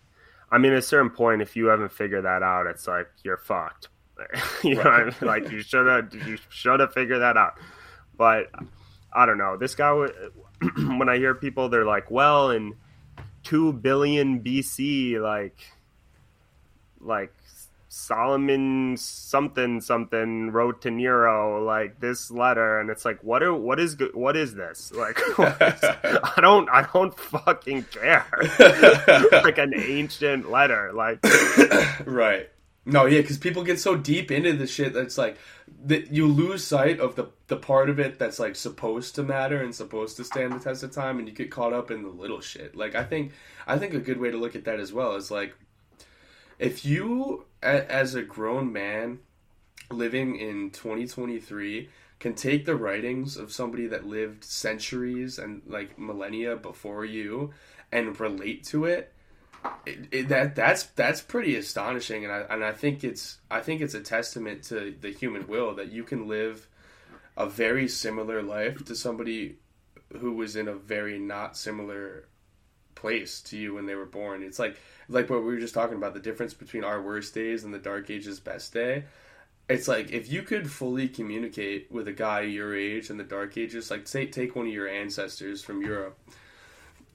I mean, at a certain point, if you haven't figured that out, it's like you're fucked. [LAUGHS] you know, I mean? like you should have you should have figured that out. But I don't know. This guy, [CLEARS THROAT] when I hear people, they're like, "Well, in two billion BC, like, like Solomon something something wrote to Nero like this letter, and it's like, what are what is what is this? [LAUGHS] Like, [LAUGHS] is, I don't I don't fucking care. like an ancient letter, like [COUGHS] right. No, yeah, because people get so deep into the shit that's like that you lose sight of the the part of it that's like supposed to matter and supposed to stand the test of time, and you get caught up in the little shit. Like I think I think a good way to look at that as well is like if you as a grown man living in 2023 can take the writings of somebody that lived centuries and like millennia before you and relate to it, it, that that's that's pretty astonishing and I and I think it's I think it's a testament to the human will that you can live a very similar life to somebody who was in a very not similar place to you when they were born. It's like like what we were just talking about the difference between our worst days and the dark ages best day it's like if you could fully communicate with a guy your age in the dark ages like say take one of your ancestors from europe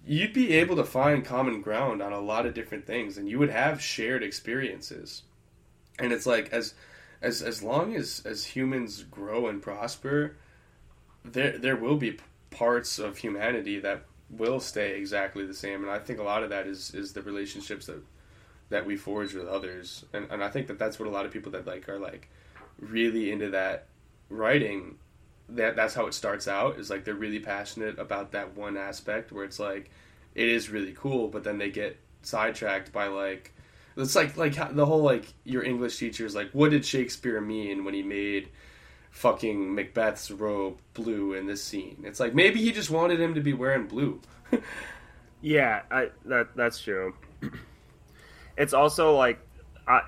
you'd be able to find common ground on a lot of different things and you would have shared experiences and it's like as as as long as as humans grow and prosper there there will be parts of humanity that will stay exactly the same, and I think a lot of that is is the relationships that that we forge with others, and and I think that that's what a lot of people that like are like really into that writing. That that's how it starts out is like they're really passionate about that one aspect where it's like it is really cool, but then they get sidetracked by like it's like like the whole like your English teacher is like what did Shakespeare mean when he made fucking Macbeth's robe blue in this scene. It's like maybe he just wanted him to be wearing blue. [LAUGHS] yeah, I, that that's true. [CLEARS THROAT] It's also like I,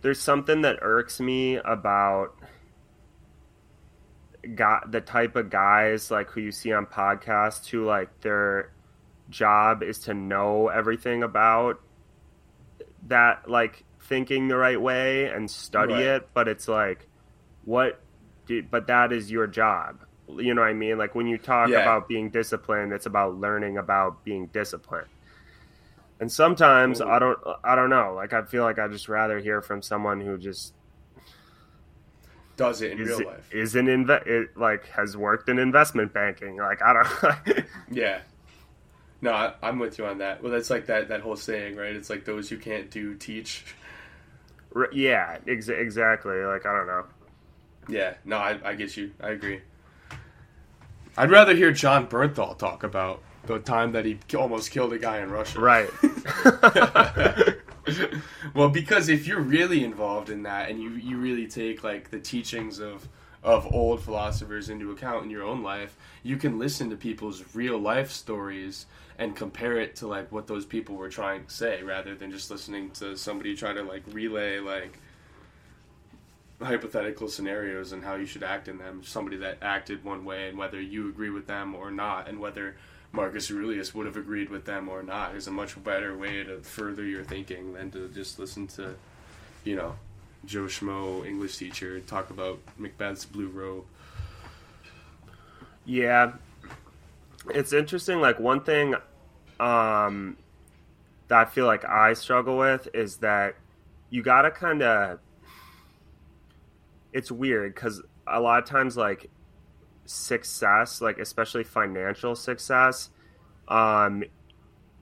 there's something that irks me about got the type of guys like who you see on podcasts who like their job is to know everything about that like thinking the right way and study right. it but it's like what but that is your job. You know what I mean? Like when you talk yeah. about being disciplined, it's about learning about being disciplined. And sometimes Ooh. I don't I don't know. Like I feel like I'd just rather hear from someone who just does it in is, real life. Is an inve- it, like has worked in investment banking. Like I don't [LAUGHS] Yeah. No, I, am with you on that. Well, that's like that that whole saying, right? It's like those you can't do teach. Yeah, ex- exactly. Like I don't know. Yeah, no, I, I get you. I agree. I'd rather hear Jon Bernthal talk about the time that he almost killed a guy in Russia. Right. [LAUGHS] [LAUGHS] [LAUGHS] well, because if you're really involved in that and you, you really take like the teachings of of old philosophers into account in your own life, you can listen to people's real life stories and compare it to like what those people were trying to say rather than just listening to somebody try to like relay like hypothetical scenarios and how you should act in them. Somebody that acted one way and whether you agree with them or not, and whether Marcus Aurelius would have agreed with them or not is a much better way to further your thinking than to just listen to, you know, Joe Schmo English teacher talk about Macbeth's blue robe. Yeah, it's interesting. Like one thing um, that I feel like I struggle with is that you gotta kind of it's weird because a lot of times like success like especially financial success um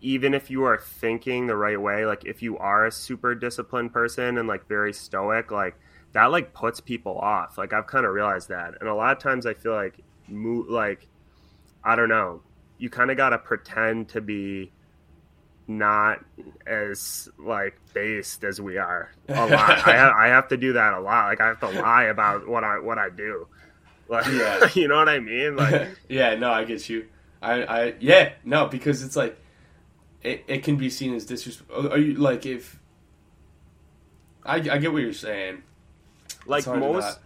even if you are thinking the right way, like if you are a super disciplined person and like very stoic, like that like puts people off. Like I've kind of realized that, and a lot of times I feel like, mo- like I don't know, you kind of got to pretend to be not as like based as we are a lot. [LAUGHS] I, have, I have to do that a lot. Like I have to lie about what I what I do. Like, yeah. [LAUGHS] you know what I mean? Like, [LAUGHS] yeah, no, I get you. I, I, yeah, no, because it's like, it, it can be seen as disrespect. Are you like if? I, I get what you're saying. Like most,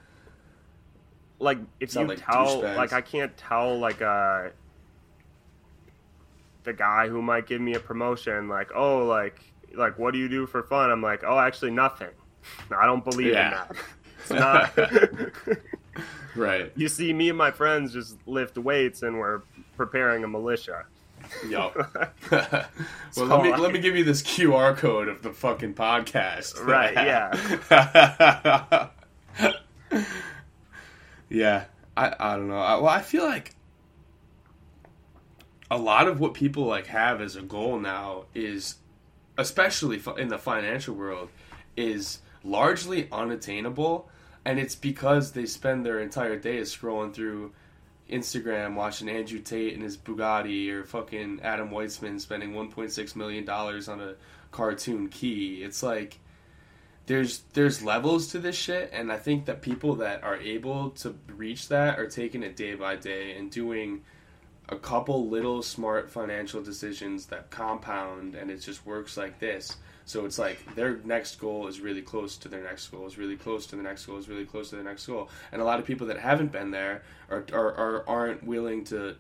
like if you like tell, like I can't tell, like uh, the guy who might give me a promotion, like oh, like like what do you do for fun? I'm like oh, actually nothing. [LAUGHS] I don't believe yeah. in that. It's not. [LAUGHS] right. You see me and my friends just lift weights and we're preparing a militia. Yo. [LAUGHS] [LAUGHS] well, so let me I... let me give you this QR code of the fucking podcast. Right. Yeah. yeah. I I don't know. I, well, I feel like a lot of what people like have as a goal now is, especially in the financial world, is largely unattainable, and it's because they spend their entire day scrolling through Instagram watching Andrew Tate and his Bugatti or fucking Adam Weitsman spending 1.6 million dollars on a cartoon key. It's like there's there's levels to this shit and I think that people that are able to reach that are taking it day by day and doing a couple little smart financial decisions that compound and it just works like this so it's like their next goal is really close to their next goal, is really close to the next goal, is really close to the next goal. And a lot of people that haven't been there are, are, are aren't willing to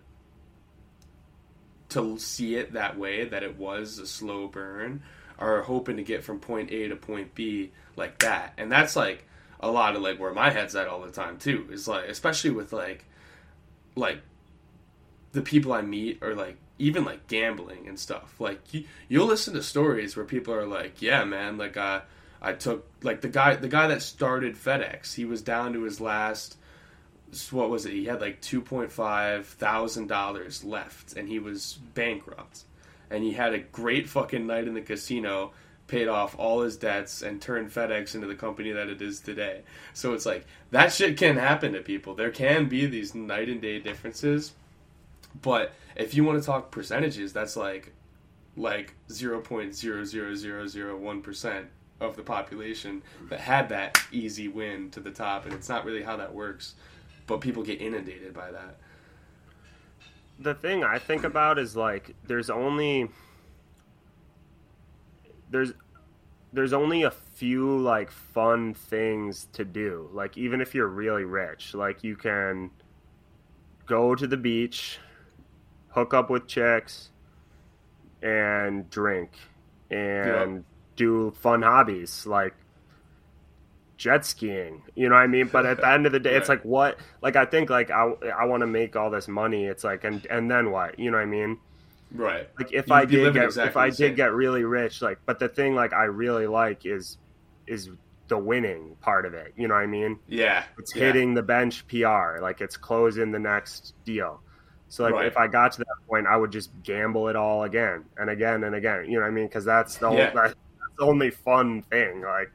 to see it that way, that it was a slow burn, are hoping to get from point A to point B like that. And that's like a lot of like where my head's at all the time too. Is like especially with like like the people I meet are like even like gambling and stuff. Like you, you'll listen to stories where people are like, "Yeah, man, like uh, I took like the guy the guy that started FedEx. He was down to his last what was it? He had like two point five thousand dollars left, and he was bankrupt. And he had a great fucking night in the casino, paid off all his debts, and turned FedEx into the company that it is today. So it's like that shit can happen to people. There can be these night and day differences, but if you want to talk percentages, that's like like zero point zero zero zero zero one percent of the population that had that easy win to the top, and it's not really how that works. But people get inundated by that. The thing I think about is like there's only there's there's only a few like fun things to do. Like even if you're really rich, like you can go to the beach hook up with chicks and drink and yep. do fun hobbies like jet skiing you know what i mean? But at the end of the [LAUGHS] day yeah. it's like what like i think like i, I want to make all this money it's like and and then what you know what i mean? Right. Like if You'd i did get exactly if i did get really rich like but the thing like i really like is is the winning part of it you know what i mean? Yeah. It's yeah. hitting the bench pr like it's closing the next deal so like right. if I got to that point, I would just gamble it all again and again and again. You know what I mean? Because that's the yeah. only, [LAUGHS] that's the only fun thing. Like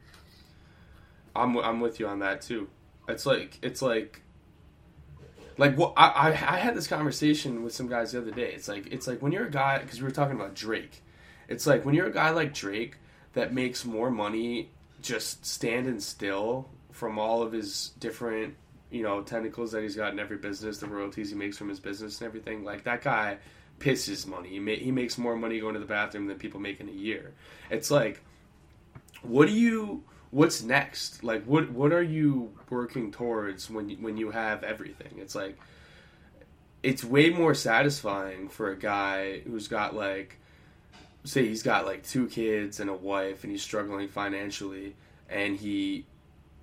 I'm I'm with you on that too. It's like it's like like what I, I I had this conversation with some guys the other day. It's like it's like when you're a guy because we were talking about Drake. It's like when you're a guy like Drake that makes more money just standing still from all of his different you know tentacles that he's got in every business, the royalties he makes from his business and everything. Like that guy pisses money. He ma- he makes more money going to the bathroom than people make in a year. It's like, what do you? What's next? Like, what what are you working towards when when you have everything? It's like, it's way more satisfying for a guy who's got like, say he's got like two kids and a wife and he's struggling financially and he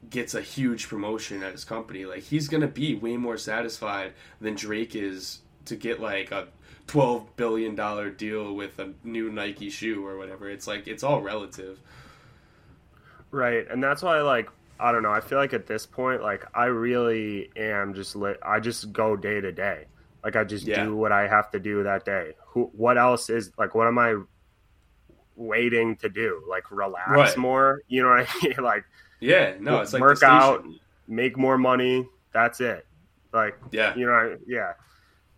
gets a huge promotion at his company, like he's gonna be way more satisfied than Drake is to get like a twelve billion dollar deal with a new Nike shoe or whatever. It's like it's all relative. Right, and that's why like I don't know. I feel like at this point, like I really am just lit. I just go day to day. Like I just Yeah. do what I have to do that day. Who? What else is like? What am I waiting to do? Like relax Right. more. You know what I mean? [LAUGHS] like Yeah, no, it's like Work out. make more money. That's it. Like Yeah, you know, yeah.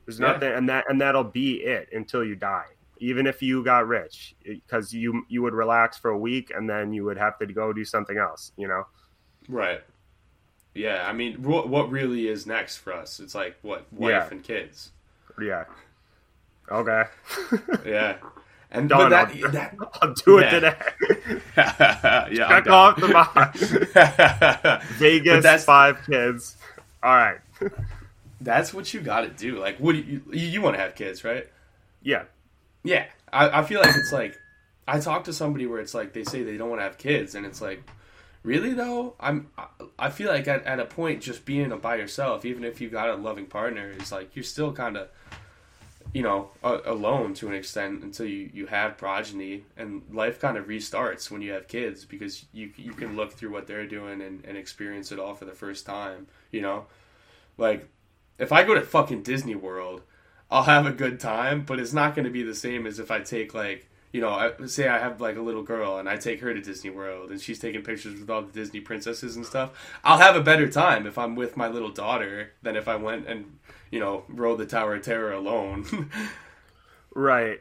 There's Yeah. nothing, and that and that'll be it until you die. Even if you got rich, because you you would relax for a week and then you would have to go do something else. You know. right. Yeah, I mean, what what really is next for us? It's like what wife Yeah. and kids. Yeah. Okay. [LAUGHS] Yeah, and Done. but I'll, that, that I'll do it Yeah. today. [LAUGHS] yeah, Check off the box. [LAUGHS] Vegas, that's- five kids. All right. That's what you got to do. Like, what do you you, you want to have kids, right? Yeah. Yeah, I, I feel like it's like I talked to somebody where it's like they say they don't want to have kids, and it's like, really though. I'm I- I feel like at, at a point just being by yourself, even if you got a loving partner, is like you're still kind of, you know, alone to an extent until you you have progeny, and life kind of restarts when you have kids because you you can look through what they're doing and, and experience it all for the first time. You know, like if I go to fucking Disney World. I'll have a good time, but it's not going to be the same as if I take like you know, I, say I have like a little girl and I take her to Disney World and she's taking pictures with all the Disney princesses and stuff. I'll have a better time if I'm with my little daughter than if I went and you know rode the Tower of Terror alone. [LAUGHS] Right.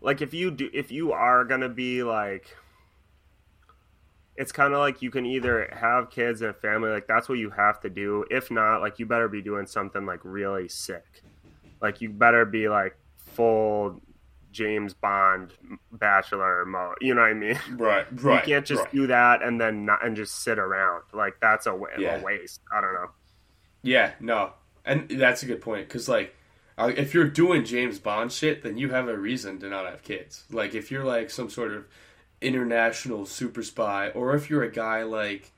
Like if you do if you are going to be like it's kind of like you can either have kids and a family like that's what you have to do. If not, like you better be doing something like really sick. Like you better be like full James Bond bachelor mode. You know what I mean? right, [LAUGHS] you can't just do that and then not and just sit around. Like that's a, Yeah. a waste. I don't know. Yeah, no, and that's a good point because like, uh, if you're doing James Bond shit, then you have a reason to not have kids. Like, if you're like some sort of international super spy, or if you're a guy like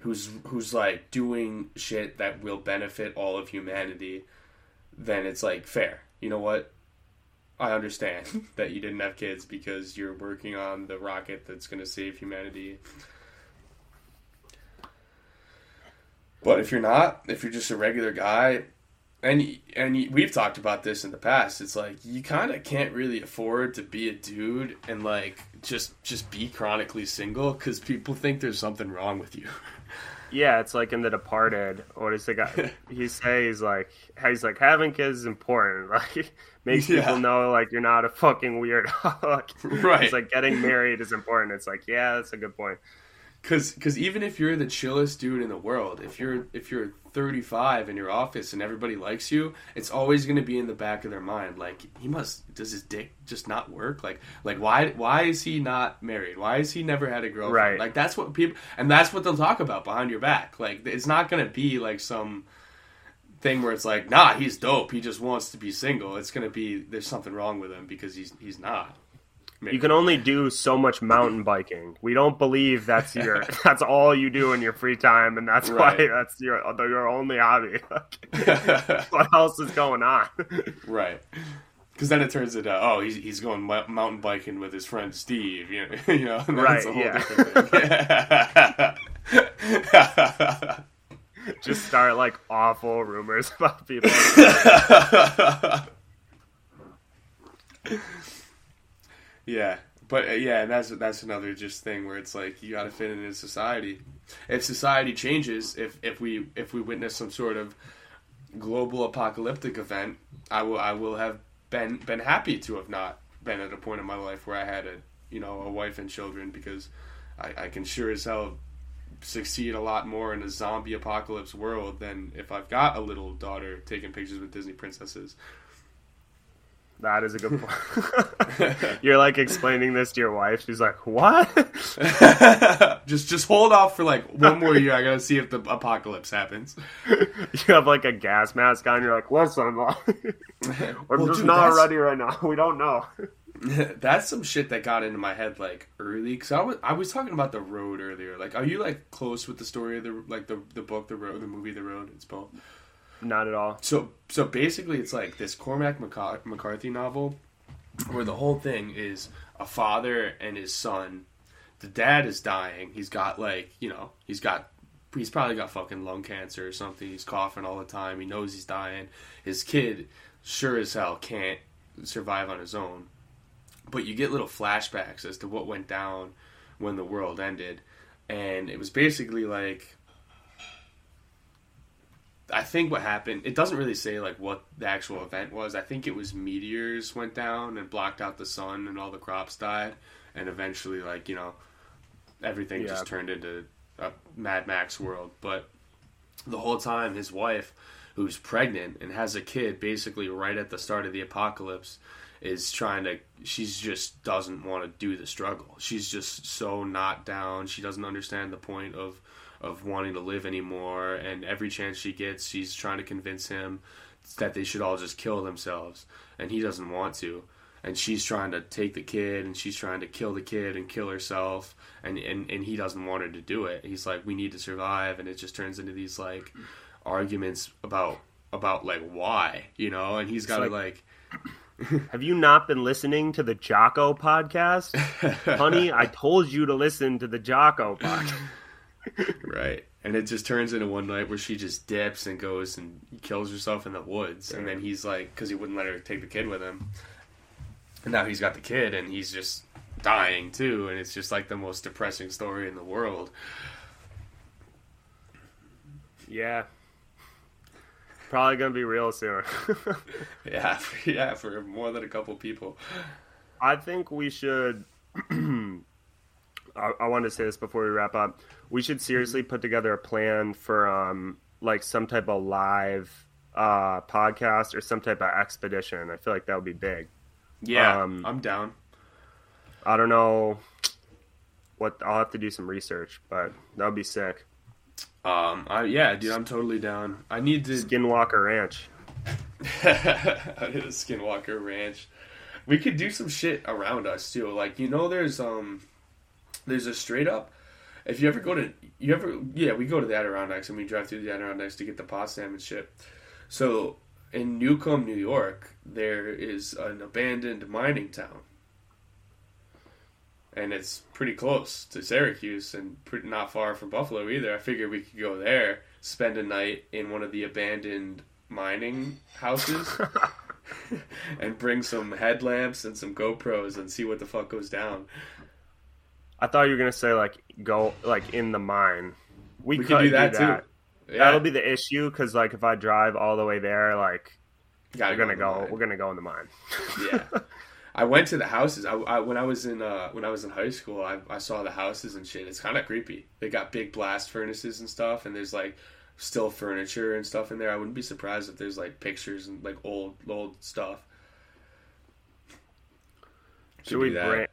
who's who's like doing shit that will benefit all of humanity, then it's like fair. You know what? I understand [LAUGHS] that you didn't have kids because you're working on the rocket that's going to save humanity. But if you're not, if you're just a regular guy, and and we've talked about this in the past, it's like you kind of can't really afford to be a dude and like just just be chronically single because people think there's something wrong with you. [LAUGHS] Yeah, it's like in The Departed. What does the guy? [LAUGHS] he says like he's like having kids is important. [LAUGHS] Like makes Yeah. people know like you're not a fucking weirdo. [LAUGHS] like, Right. It's like getting married is important. It's like yeah, that's a good point. Cause, cause even if you're the chillest dude in the world, if you're if you're 35 in your office and everybody likes you, it's always gonna be in the back of their mind. Like he must does his dick just not work? Like like why why is he not married? Why has he never had a girlfriend? Right. Like that's what people and that's what they'll talk about behind your back. Like it's not gonna be like some thing where it's like nah he's dope he just wants to be single. It's gonna be there's something wrong with him because he's he's not. You can only do so much mountain biking. We don't believe that's your [LAUGHS] [LAUGHS] that's all you do in your free time, and that's Right. why that's your your only hobby. [LAUGHS] what else is going on? Right. Because then it turns into oh he's he's going mountain biking with his friend Steve you know you know Right, yeah. Just start like awful rumors about people. Yeah, but uh, yeah, and that's that's another just thing where it's like you got to fit in into society. If society changes, if if we if we witness some sort of global apocalyptic event, I will I will have been been happy to have not been at a point in my life where I had a you know a wife and children because I, I can sure as hell succeed a lot more in a zombie apocalypse world than if I've got a little daughter taking pictures with Disney princesses. That is a good point. [LAUGHS] You're like explaining this to your wife. She's like, "What?" [LAUGHS] just just hold off for like one more year. I gotta see if the apocalypse happens. [LAUGHS] you have like a gas mask on. You're like, "Listen, Mom, we're Well, just dude, not that's- ready right now. We don't know." That's some shit that got into my head like early because I was I was talking about the road earlier. Like, are you like close with the story of the like the the book, the road, the movie, the road? It's both. Not at all. So so basically, it's like this Cormac McCarthy novel, where the whole thing is a father and his son. The dad is dying. He's got like you know he's got he's probably got fucking lung cancer or something. He's coughing all the time. He knows he's dying. His kid sure as hell can't survive on his own. But you get little flashbacks as to what went down when the world ended, and it was basically like I think what happened. It doesn't really say like what the actual event was. I think it was meteors went down and blocked out the sun, and all the crops died, and eventually, like you know, everything Yeah. just turned into a Mad Max world. But the whole time, his wife, who's pregnant and has a kid, basically right at the start of the apocalypse, is trying to. She's just doesn't want to do the struggle. She's just so not down. She doesn't understand the point of of wanting to live anymore. And every chance she gets, she's trying to convince him that they should all just kill themselves, and he doesn't want to. And she's trying to take the kid, and she's trying to kill the kid and kill herself, and, and, and he doesn't want her to do it. He's like, we need to survive, and it just turns into these like arguments about about like why, you know. And he's got to like, [COUGHS] Have you not been listening to the Jocko podcast? [LAUGHS] Honey, I told you to listen to the Jocko podcast. [LAUGHS] right. And it just turns into one night where she just dips and goes and kills herself in the woods, and then he's like, because he wouldn't let her take the kid with him, and now he's got the kid, and he's just dying too, and it's just like the most depressing story in the world. Yeah. Probably gonna be real soon. [LAUGHS] Yeah, [LAUGHS] yeah, for more than a couple people. I think we should. [CLEARS THROAT] I, I wanted to say this before we wrap up. We should seriously put together a plan for um like some type of live uh podcast or some type of expedition. I feel like that would be big. Yeah, Um, I'm down. I don't know what I'll have to do some research, but that would be sick. Um, I, yeah, dude, I'm totally down. I need to Skinwalker Ranch. [LAUGHS] I did a Skinwalker Ranch. We could do some shit around us too. Like you know, there's um, there's a straight up. If you ever go to, you ever yeah, we go to the Adirondacks and we drive through the Adirondacks to get the possum and shit. So in Newcomb, New York, there is an abandoned mining town, and it's pretty close to Syracuse and pretty not far from Buffalo either. I figured we could go there, spend a night in one of the abandoned mining houses [LAUGHS] [LAUGHS] and bring some headlamps and some GoPros and see what the fuck goes down. I thought you were gonna say like go like in the mine. We, We could could do that, too. Yeah, That'll be the issue because like if I drive all the way there, like Gotta we're gonna the go, we're gonna go in the mine. yeah. [LAUGHS] I went to the houses. I, I when I was in uh, when I was in high school, I, I saw the houses and shit. It's kind of creepy. They got big blast furnaces and stuff, and there's like still furniture and stuff in there. I wouldn't be surprised if there's like pictures and like old old stuff. Should we do that. bring?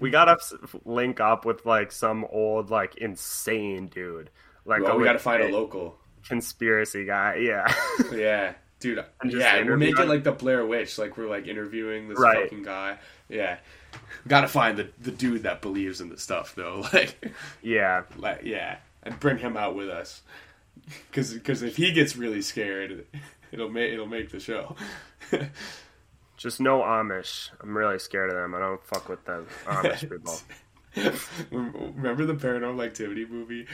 We gotta link up with like some old like insane dude, like Well, we got to find a local. conspiracy guy. Yeah, [LAUGHS] Yeah, dude. Yeah, we'll make interview it like the Blair Witch. Like we're like interviewing this Right. fucking guy. Yeah, got to find the the dude that believes in the stuff though. [LAUGHS] Like. yeah. like yeah, and bring him out with us. because Because if he gets really scared, it'll make it'll make the show. [LAUGHS] Just no Amish. I'm really scared of them. I don't fuck with the Amish [LAUGHS] people. Remember the Paranormal Activity movie?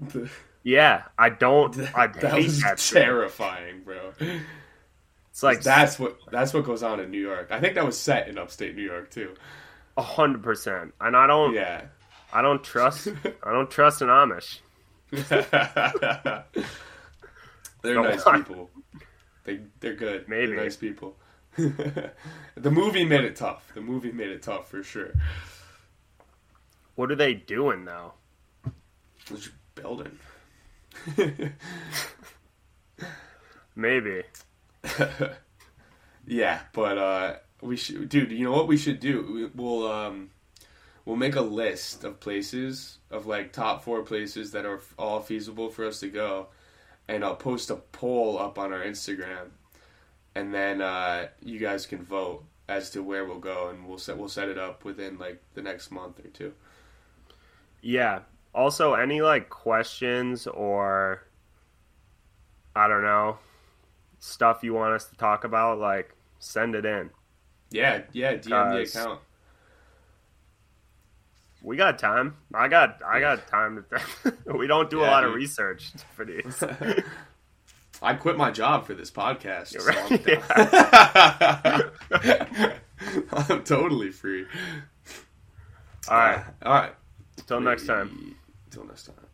The, Yeah, I don't. [LAUGHS] I that hate was that shit. terrifying, bro. It's like That's what that's what goes on in New York. I think that was set in upstate New York too. a hundred percent, and I don't. Yeah. I don't trust. I don't trust an Amish. [LAUGHS] they're nice people. They they're good. Maybe. they're nice people. [LAUGHS] the movie made it tough. The movie made it tough for sure. What are they doing though? Just building. [LAUGHS] Maybe. [LAUGHS] yeah, but uh, we should, dude. You know what we should do? We- We'll um, we'll make a list of places of like top four places that are all feasible for us to go, and I'll post a poll up on our Instagram, and then uh, you guys can vote as to where we'll go, and we'll set we'll set it up within like the next month or two. Yeah. Also, any like questions or I don't know stuff you want us to talk about, like send it in. Yeah, yeah. DM the account. We got time. I got. I got time to. [LAUGHS] we don't do a Yeah, lot of research for these. [LAUGHS] [LAUGHS] I quit my job for this podcast. You're so right. [LAUGHS] I'm, [LAUGHS] I'm totally free. All right. Uh, all right. Till next time. Till next time.